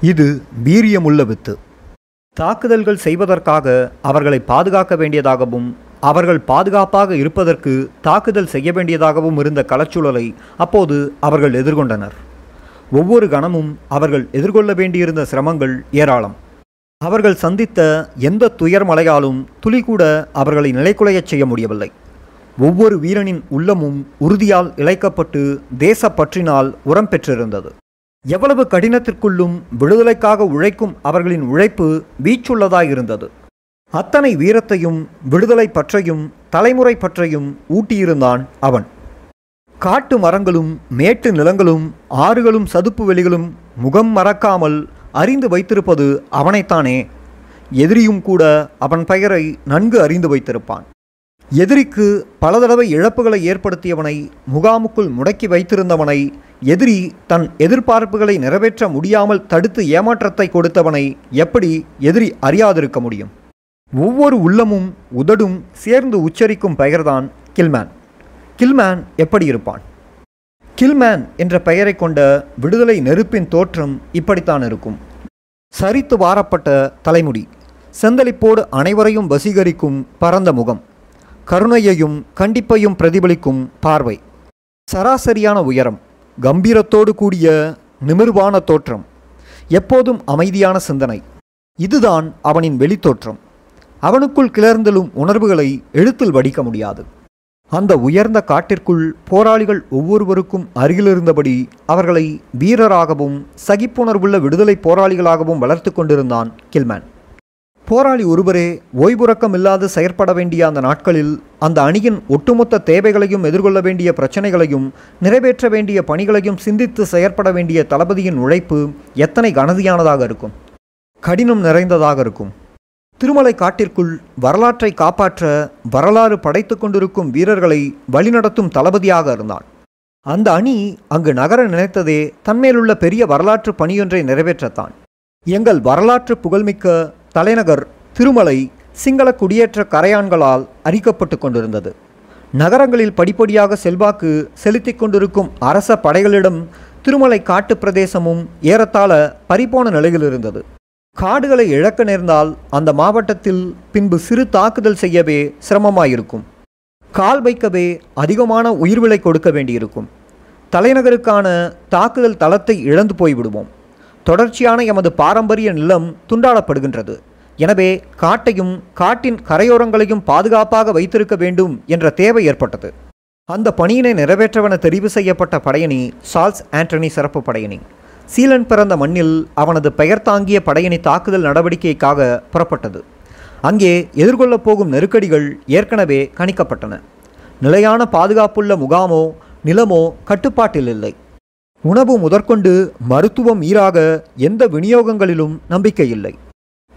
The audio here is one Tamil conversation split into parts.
இது வீரியமுள்ள வித்து. தாக்குதல்கள் செய்வதற்காக அவர்களை பாதுகாக்க வேண்டியதாகவும் அவர்கள் பாதுகாப்பாக இருப்பதற்கு தாக்குதல் செய்ய வேண்டியதாகவும் இருந்த களச்சூழலை அப்போது அவர்கள் எதிர்கொண்டனர். ஒவ்வொரு கணமும் அவர்கள் எதிர்கொள்ள வேண்டியிருந்த சிரமங்கள் ஏராளம். அவர்கள் சந்தித்த எந்த துயர் மலையாலும் துளி கூட அவர்களை நிலைக்குலையச் செய்ய முடியவில்லை. ஒவ்வொரு வீரனின் உள்ளமும் உறுதியால் இழைக்கப்பட்டு தேசப்பற்றினால் உரம் பெற்றிருந்தது. எவ்வளவு கடினத்திற்குள்ளும் விடுதலைக்காக உழைக்கும் அவர்களின் உழைப்பு வீச்சுள்ளதாயிருந்தது. அத்தனை வீரத்தையும் விடுதலை பற்றையும் தலைமுறை பற்றையும் ஊட்டியிருந்தான் அவன். காட்டு மரங்களும் மேட்டு நிலங்களும் ஆறுகளும் சதுப்பு வெளிகளும் முகம் மறக்காமல் அறிந்து வைத்திருப்பது அவனைத்தானே. எதிரியும் கூட அவன் பெயரை நன்கு அறிந்து வைத்திருப்பான். எதிரிக்கு பல தடவை இழப்புகளை ஏற்படுத்தியவனை முகாமுக்குள் முடக்கி வைத்திருந்தவனை எதிரி தன் எதிர்பார்ப்புகளை நிறைவேற்ற முடியாமல் தடுத்து ஏமாற்றத்தை கொடுத்தவனை எப்படி எதிரி அறியாதிருக்க முடியும்? ஒவ்வொரு உள்ளமும் உதடும் சேர்ந்து உச்சரிக்கும் பெயர்தான் கில்மேன். கில்மேன் எப்படி இருப்பான்? கில்மேன் என்ற பெயரை கொண்ட விடுதலை நெருப்பின் தோற்றம் இப்படித்தான் இருக்கும். சரித்து வாரப்பட்ட தலைமுடி. செந்தளிப்போடு அனைவரையும் வசீகரிக்கும் பரந்த முகம். கருணையையும் கண்டிப்பையும் பிரதிபலிக்கும் பார்வை. சராசரியான உயரம். கம்பீரத்தோடு கூடிய நிமிர்வான தோற்றம் எப்போதும் அமைதியான சிந்தனை. இதுதான் அவனின் வெளித்தோற்றம். அவனுக்குள் கிளர்ந்தெழும் உணர்வுகளை எழுத்தில் வடிக்க முடியாது. அந்த உயர்ந்த காட்டிற்குள் போராளிகள் ஒவ்வொருவருக்கும் அருகிலிருந்தபடி அவர்களை வீரராகவும் சகிப்புணர்வுள்ள விடுதலை போராளிகளாகவும் வளர்த்து கொண்டிருந்தான் கில்மேன். போராளி ஒருவரே ஓய்வுறக்கம் இல்லாது செயற்பட வேண்டிய அந்த நாட்களில் அந்த அணியின் ஒட்டுமொத்த தேவைகளையும் எதிர்கொள்ள வேண்டிய பிரச்சனைகளையும் நிறைவேற்ற வேண்டிய பணிகளையும் சிந்தித்து செயற்பட வேண்டிய தளபதியின் உழைப்பு எத்தனை கனதியானதாக இருக்கும். கடினம் நிறைந்ததாக இருக்கும். திருமலை காட்டிற்குள் வரலாற்றை காப்பாற்ற வரலாறு படைத்து கொண்டிருக்கும் வீரர்களை வழிநடத்தும் தளபதியாக இருந்தான். அந்த அணி அங்கு நகர நினைத்ததே தன்மேலுள்ள பெரிய வரலாற்று பணியொன்றை நிறைவேற்றத்தான். எங்கள் வரலாற்று புகழ்மிக்க தலைநகர் திருமலை சிங்கள குடியேற்ற கரையான்களால் அரிக்கப்பட்டு கொண்டிருந்தது. நகரங்களில் படிப்படியாக செல்வாக்கு செலுத்தி கொண்டிருக்கும் அரச படைகளிடம் திருமலை காட்டு பிரதேசமும் ஏறத்தாழ பறிபோன நிலையில் இருந்தது. காடுகளை இழக்க நேர்ந்தால் அந்த மாவட்டத்தில் பின்பு சிறு தாக்குதல் செய்யவே சிரமமாயிருக்கும். கால் வைக்கவே அதிகமான உயிர்விலை கொடுக்க வேண்டியிருக்கும். தலைநகருக்கான தாக்குதல் தளத்தை இழந்து போய்விடுவோம். தொடர்ச்சியான எமது பாரம்பரிய நிலம் துண்டாடப்படுகின்றது. எனவே காட்டையும் காட்டின் கரையோரங்களையும் பாதுகாப்பாக வைத்திருக்க வேண்டும் என்ற தேவை ஏற்பட்டது. அந்த பணியினை நிறைவேற்றவென தெரிவு செய்யப்பட்ட படையணி சால்ஸ் ஆண்டனி சிறப்பு படையணி. சீலன் பிறந்த மண்ணில் அவனது பெயர் தாங்கிய படையணி தாக்குதல் நடவடிக்கைக்காக புறப்பட்டது. அங்கே எதிர்கொள்ளப் போகும் நெருக்கடிகள் ஏற்கனவே கணிக்கப்பட்டன. நிலையான பாதுகாப்புள்ள முகாமோ நிலமோ கட்டுப்பாட்டில் இல்லை. உணவு முதற்கொண்டு மருத்துவம் ஈராக எந்த விநியோகங்களிலும் நம்பிக்கை இல்லை.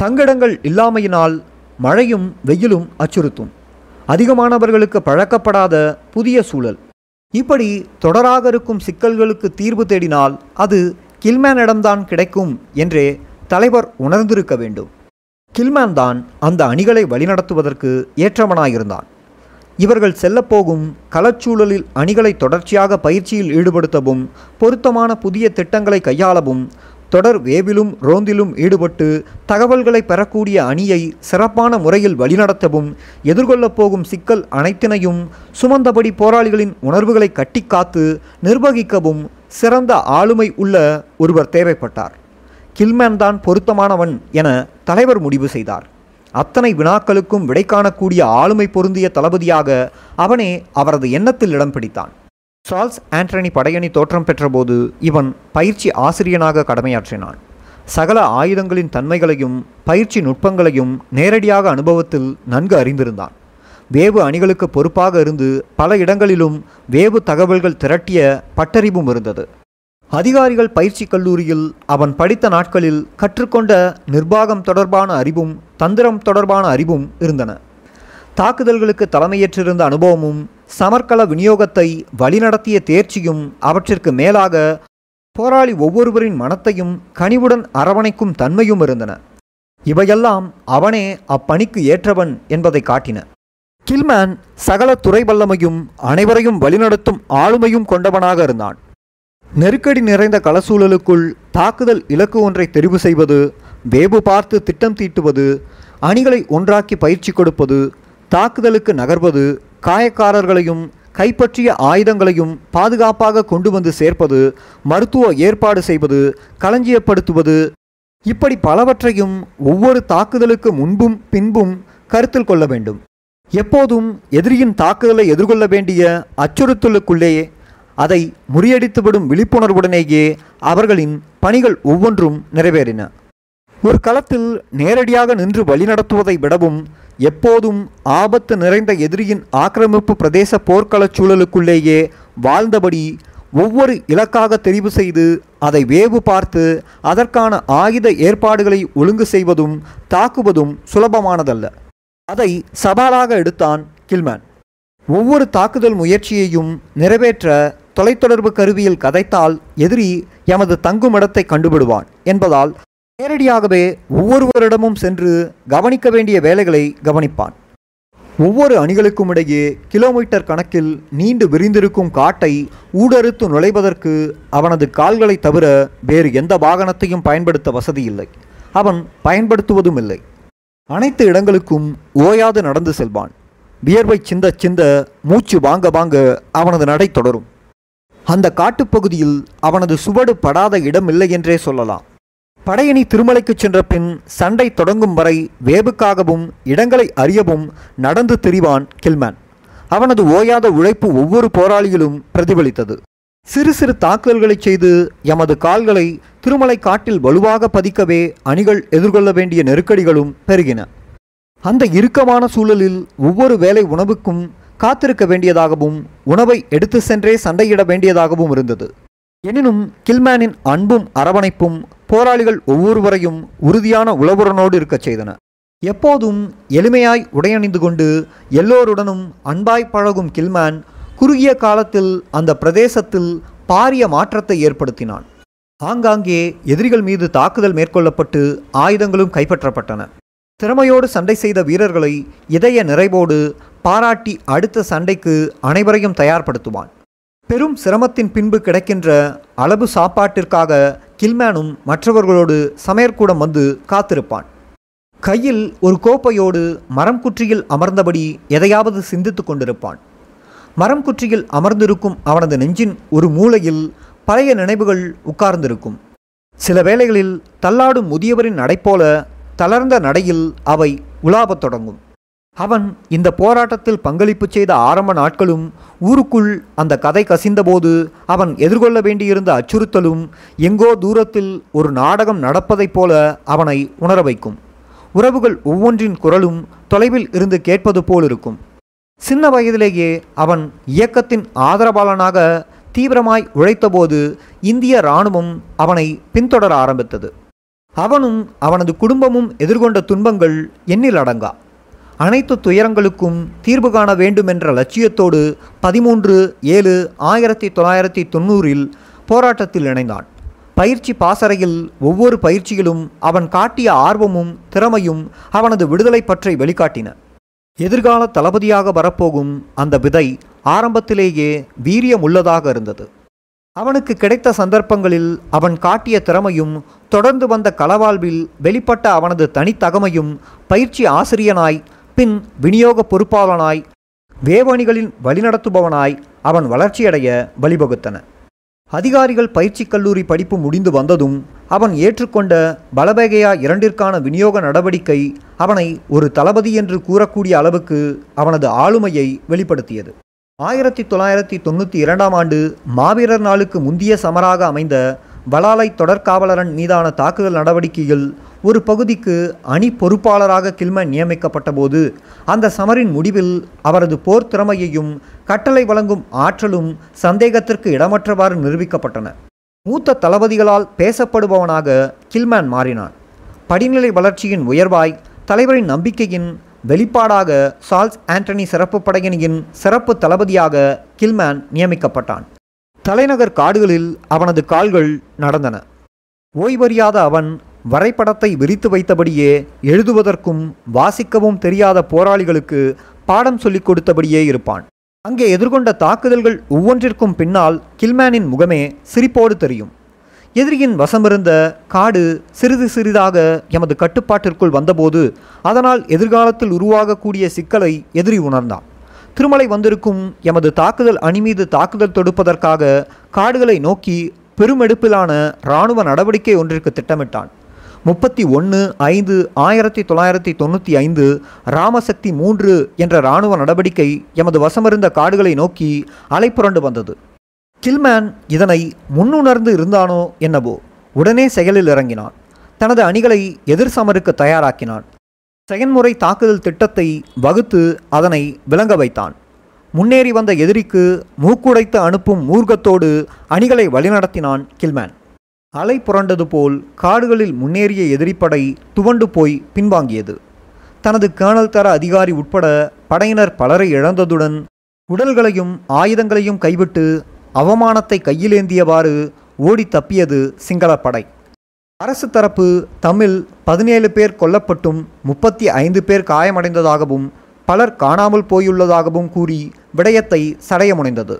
தங்கிடங்கள் இல்லாமையினால் மழையும் வெயிலும் அச்சுறுத்தும். அதிகமானவர்களுக்கு பழக்கப்படாத புதிய சூழல். இப்படி தொடராக இருக்கும் சிக்கல்களுக்கு தீர்வு தேடினால் அது கில்மேனிடம்தான் கிடைக்கும் என்றே தலைவர் உணர்ந்திருக்க வேண்டும். கில்மேன் தான் அந்த அணிகளை வழிநடத்துவதற்கு ஏற்றவனாயிருந்தான். இவர்கள் செல்லப்போகும் களச்சூழலில் அணிகளை தொடர்ச்சியாக பயிற்சியில் ஈடுபடுத்தவும் பொருத்தமான புதிய திட்டங்களை கையாளவும் தொடர் வேவிலும் ரோந்திலும் ஈடுபட்டு தகவல்களை பெறக்கூடிய அணியை சிறப்பான முறையில் வழிநடத்தவும் எதிர்கொள்ளப் போகும் சிக்கல் அனைத்தினையும் சுமந்தபடி போராளிகளின் உணர்வுகளை கட்டி காத்து நிர்வகிக்கவும் சிறந்த ஆளுமை உள்ள ஒருவர் தேவைப்பட்டார். கில்மேன் தான் பொருத்தமானவன் என தலைவர் முடிவு செய்தார். அத்தனை வினாக்களுக்கும் விடை காணக்கூடிய ஆளுமை பொருந்திய தளபதியாக அவனே அவரது எண்ணத்தில் இடம் பிடித்தான். சார்ல்ஸ் ஆண்டனி படையணி தோற்றம் பெற்றபோது இவன் பயிற்சி ஆசிரியனாக கடமையாற்றினான். சகல ஆயுதங்களின் தன்மைகளையும் பயிற்சி நுட்பங்களையும் நேரடியாக அனுபவத்தில் நன்கு அறிந்திருந்தான். வேவு அணிகளுக்கு பொறுப்பாக இருந்து பல இடங்களிலும் வேவு தகவல்கள் திரட்டிய பட்டறிவும் இருந்தது. அதிகாரிகள் பயிற்சி கல்லூரியில் அவன் படித்த நாட்களில் கற்றுக்கொண்ட நிர்வாகம் தொடர்பான அறிவும் தந்திரம் தொடர்பான அறிவும் இருந்தன. தாக்குதல்களுக்கு தலைமையேற்றிருந்த அனுபவமும் சமர்க்கல விநியோகத்தை வழிநடத்திய தேர்ச்சியும் அவற்றிற்கு மேலாக போராளி ஒவ்வொருவரின் மனத்தையும் கனிவுடன் அரவணைக்கும் தன்மையும் இருந்தன. இவையெல்லாம் அவனே அப்பணிக்கு ஏற்றவன் என்பதை காட்டின. கில்மேன் சகல துறை வல்லமையும் அனைவரையும் வழிநடத்தும் ஆளுமையும் கொண்டவனாக இருந்தான். நெருக்கடி நிறைந்த களசூழலுக்குள் தாக்குதல் இலக்கு ஒன்றை தெரிவு செய்வது வேவு பார்த்து திட்டம் தீட்டுவது அணிகளை ஒன்றாக்கி பயிற்சி கொடுப்பது தாக்குதலுக்கு நகர்வது காயக்காரர்களையும் கைப்பற்றிய ஆயுதங்களையும் பாதுகாப்பாக கொண்டு வந்து சேர்ப்பது மருத்துவ ஏற்பாடு செய்வது களஞ்சியப்படுத்துவது. இப்படி பலவற்றையும் ஒவ்வொரு தாக்குதலுக்கு முன்பும் பின்பும் கருத்தில் கொள்ள வேண்டும். எப்போதும் எதிரியின் தாக்குதலை எதிர்கொள்ள வேண்டிய அச்சுறுத்தலுக்குள்ளேயே அதை முறியடித்துவிடும் விழிப்புணர்வுடனேயே அவர்களின் பணிகள் ஒவ்வொன்றும் நிறைவேறின. ஒரு களத்தில் நேரடியாக நின்று வழிநடத்துவதை விடவும் எப்போதும் ஆபத்து நிறைந்த எதிரியின் ஆக்கிரமிப்பு பிரதேச போர்க்களச் சூழலுக்குள்ளேயே வாழ்ந்தபடி ஒவ்வொரு இலக்காக தெரிவு செய்து அதை வேவு பார்த்து அதற்கான ஆயுத ஏற்பாடுகளை ஒழுங்கு செய்வதும் தாக்குவதும் சுலபமானதல்ல. அதை சவாலாக எடுத்தான் கில்மேன். ஒவ்வொரு தாக்குதல் முயற்சியையும் நிறைவேற்ற தொலைத்தொடர்பு கருவியில் கதைத்தால் எதிரி எமது தங்குமிடத்தை கண்டுபிடுவான் என்பதால் நேரடியாகவே ஒவ்வொருவரிடமும் சென்று கவனிக்க வேண்டிய வேலைகளை கவனிப்பான். ஒவ்வொரு அணிகளுக்கும் இடையே கிலோமீட்டர் கணக்கில் நீண்டு விரிந்திருக்கும் காட்டை ஊடறுத்து நுழைவதற்கு அவனது கால்களை தவிர வேறு எந்த வாகனத்தையும் பயன்படுத்த வசதி இல்லை. அவன் பயன்படுத்துவதும் இல்லை. அனைத்து இடங்களுக்கும் ஓயாது நடந்து செல்வான். வியர்வை சிந்த சிந்த மூச்சு வாங்க வாங்க அவனது நடை தொடரும். அந்த காட்டுப்பகுதியில் அவனது சுவடு படாத இடம் இல்லை என்றே சொல்லலாம். படையணி திருமலைக்கு சென்ற பின் சண்டை தொடங்கும் வரை வேவுக்காகவும் இடங்களை அறியவும் நடந்து திரிவான் கில்மேன். அவனது ஓயாத உழைப்பு ஒவ்வொரு போராளியிலும் பிரதிபலித்தது. சிறு சிறு தாக்குதல்களை செய்து எமது கால்களை திருமலை காட்டில் வலுவாக பதிக்கவே அணிகள் எதிர்கொள்ள வேண்டிய நெருக்கடிகளும் பெருகின. அந்த இறுக்கமான சூழலில் ஒவ்வொரு வேலை உணவுக்கும் காத்திருக்க வேண்டியதாகவும் உணவை எடுத்து சென்றே சண்டையிட வேண்டியதாகவும் இருந்தது. எனினும் கில்மேனின் அன்பும் அரவணைப்பும் போராளிகள் ஒவ்வொருவரையும் உறுதியான உளவுறனோடு இருக்கச் செய்தன. எப்போதும் எளிமையாய் உடையணிந்து கொண்டு எல்லோருடனும் அன்பாய் பழகும் கில்மேன் குறுகிய காலத்தில் அந்த பிரதேசத்தில் பாரிய மாற்றத்தை ஏற்படுத்தினான். ஆங்காங்கே எதிரிகள் மீது தாக்குதல் மேற்கொள்ளப்பட்டு ஆயுதங்களும் கைப்பற்றப்பட்டன. திறமையோடு சண்டை செய்த வீரர்களை இதய நிறைவோடு பாராட்டி அடுத்த சண்டைக்கு அனைவரையும் தயார்படுத்துவான். பெரும் சிரமத்தின் பின்பு கிடைக்கின்ற அளவு சாப்பாட்டிற்காக கில்மேனும் மற்றவர்களோடு சமையற்கூடம் வந்து காத்திருப்பான். கையில் ஒரு கோப்பையோடு மரம் குற்றியில் அமர்ந்தபடி எதையாவது சிந்தித்து கொண்டிருப்பான். மரம் குற்றியில் அமர்ந்திருக்கும் அவனது நெஞ்சின் ஒரு மூலையில் பழைய நினைவுகள் உட்கார்ந்திருக்கும். சில வேளைகளில் தள்ளாடும் முதியவரின் நடை போல தளர்ந்த நடையில் அவை உலாவத் தொடங்கும். அவன் இந்த போராட்டத்தில் பங்களிப்பு செய்த ஆரம்ப நாட்களும் ஊருக்குள் அந்த கதை கசிந்தபோது அவன் எதிர்கொள்ள வேண்டியிருந்த அச்சுறுத்தலும் எங்கோ தூரத்தில் ஒரு நாடகம் நடப்பதைப் போல அவனை உணர வைக்கும். உறவுகள் ஒவ்வொன்றின் குரலும் தொலைவில் இருந்து கேட்பது போல் இருக்கும் சின்ன வயதிலேயே அவன் இயக்கத்தின் ஆதரவாளனாக தீவிரமாய் உழைத்தபோது இந்திய இராணுவம் அவனை பின்தொடர ஆரம்பித்தது. அவனும் அவனது குடும்பமும் எதிர்கொண்ட துன்பங்கள் எண்ணில் அடங்கா. அனைத்து துயரங்களுக்கும் தீர்வு காண வேண்டும் என்ற லட்சியத்தோடு பதிமூன்று ஏழு ஆயிரத்தி தொள்ளாயிரத்தி தொண்ணூறில் போராட்டத்தில் இணைந்தான். பயிற்சி பாசறையில் ஒவ்வொரு பயிற்சியிலும் அவன் காட்டிய ஆர்வமும் திறமையும் அவனது விடுதலை பற்றி வெளிக்காட்டின. எதிர்கால தளபதியாக வரப்போகும் அந்த விதை ஆரம்பத்திலேயே வீரியம் உள்ளதாக இருந்தது. அவனுக்கு கிடைத்த சந்தர்ப்பங்களில் அவன் காட்டிய திறமையும் தொடர்ந்து வந்த களவாழ்வில் வெளிப்பட்ட அவனது தனித்தகமையும் பயிற்சி ஆசிரியனாய் பின் விநியோக பொறுப்பாளனாய் வேவணிகளின் வழிநடத்துபவனாய் அவன் வளர்ச்சியடைய வழிவகுத்தன. அதிகாரிகள் பயிற்சி கல்லூரி படிப்பு முடிந்து வந்ததும் அவன் ஏற்றுக்கொண்ட பலபேகையா இரண்டிற்கான விநியோக நடவடிக்கை அவனை ஒரு தளபதி என்று கூறக்கூடிய அளவுக்கு அவனது ஆளுமையை வெளிப்படுத்தியது. ஆயிரத்தி தொள்ளாயிரத்தி தொண்ணூற்றி இரண்டாம் ஆண்டு மாவீரர் நாளுக்கு முந்திய சமராக அமைந்த வலாலை தொடர்காவலரன் மீதான தாக்குதல் நடவடிக்கையில் ஒரு பகுதிக்கு அணி பொறுப்பாளராக கில்மன் நியமிக்கப்பட்ட போது அந்த சமரின் முடிவில் அவரது போர் திறமையையும் கட்டளை வழங்கும் ஆற்றலும் சந்தேகத்திற்கு இடமற்றவாறு நிரூபிக்கப்பட்டன. மூத்த தளபதிகளால் பேசப்படுபவனாக கில்மேன் மாறினான் படிநிலை வளர்ச்சியின் உயர்வாய் தலைவரின் நம்பிக்கையின் வெளிப்பாடாக சால்ஸ் ஆண்டனி சிறப்பு படையணியின் சிறப்பு தளபதியாக கில்மேன் நியமிக்கப்பட்டான். தலைநகர் காடுகளில் அவனது கால்கள் நடந்தன. ஓய்வறியாத அவன் வரைபடத்தை விரித்து வைத்தபடியே எழுதுவதற்கும் வாசிக்கவும் தெரியாத போராளிகளுக்கு பாடம் சொல்லிக் கொடுத்தபடியே இருப்பான். அங்கே எதிர்கொண்ட தாக்குதல்கள் ஒவ்வொன்றிற்கும் பின்னால் கில்மேனின் முகமே சிரிப்போடு தெரியும். எதிரியின் வசமிருந்த காடு சிறிது சிறிதாக எமது கட்டுப்பாட்டிற்குள் வந்தபோது அதனால் எதிர்காலத்தில் உருவாகக்கூடிய சிக்கலை எதிரி உணர்ந்தான். திருமலை வந்திருக்கும் எமது தாக்குதல் அணி மீது தாக்குதல் தொடுப்பதற்காக காடுகளை நோக்கி பெருமெடுப்பிலான இராணுவ நடவடிக்கை ஒன்றிற்கு திட்டமிட்டான். முப்பத்தி ஒன்று ஐந்து ஆயிரத்தி தொள்ளாயிரத்தி தொண்ணூற்றி ஐந்து ராமசக்தி மூன்று என்ற இராணுவ நடவடிக்கை எமது வசமிருந்த காடுகளை நோக்கி அலைப்புரண்டு வந்தது. கில்மேன் இதனை முன்னுணர்ந்து இருந்தானோ என்னவோ உடனே செயலில் இறங்கினான். தனது அணிகளை எதிர் சமருக்கு தயாராக்கினான். செயன்முறை தாக்குதல் திட்டத்தை வகுத்து அதனை விளங்க வைத்தான். முன்னேறி வந்த எதிரிக்கு மூக்குடைத்து அனுப்பும் மூர்க்கத்தோடு அணிகளை வழிநடத்தினான் கில்மேன். அலை புரண்டது போல் காடுகளில் முன்னேறிய எதிரிப்படை துவண்டு போய் பின்வாங்கியது. தனது கேணல் தர அதிகாரி உட்பட படையினர் பலரை இழந்ததுடன் உடல்களையும் ஆயுதங்களையும் கைவிட்டு அவமானத்தை கையிலேந்தியவாறு ஓடி தப்பியது சிங்களப்படை. அரசு தரப்பு தமிழ் பதினேழு பேர் கொல்லப்பட்டும் முப்பத்தி ஐந்து பேர் காயமடைந்ததாகவும் பலர் காணாமல் போயுள்ளதாகவும் கூறி விடயத்தை சடைய முனைந்தது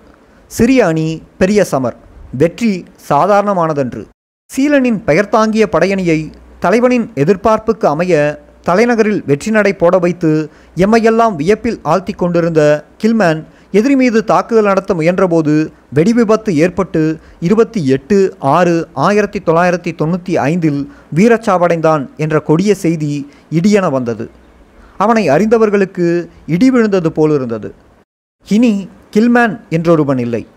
சிறிய அணி பெரிய சமர். வெற்றி சாதாரணமானதன்று. சீலனின் பெயர் தாங்கிய படையணியை தலைவனின் எதிர்பார்ப்புக்கு அமைய தலைநகரில் வெற்றி நடை போட வைத்து எம்மையெல்லாம் வியப்பில் ஆழ்த்தி கொண்டிருந்த கில்மேன் எதிரி மீது தாக்குதல் நடத்த முயன்றபோது வெடிவிபத்து ஏற்பட்டு இருபத்தி எட்டு ஆறு ஆயிரத்தி தொள்ளாயிரத்தி தொண்ணூற்றி ஐந்தில் வீரச்சாவடைந்தான் என்ற கொடிய செய்தி இடியென வந்தது. அவனை அறிந்தவர்களுக்கு இடி விழுந்தது போலிருந்தது இனி கில்மேன் என்றொருவன் இல்லை.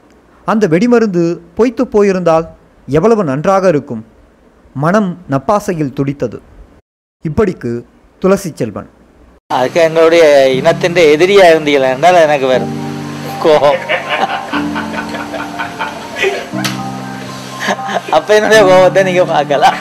அந்த வெடிமருந்து பொய்த்து போயிருந்தால் எவ்வளவு நன்றாக இருக்கும்? மனம் நப்பாசையில் துடித்தது. இப்படிக்கு துளசி செல்வன். அதுக்கு எங்களுடைய இனத்தின் எதிரியா இருந்தீங்களா என்றால் எனக்கு வரும் கோபம். அப்ப என்னுடைய கோபத்தை நீங்க பார்க்கலாம்.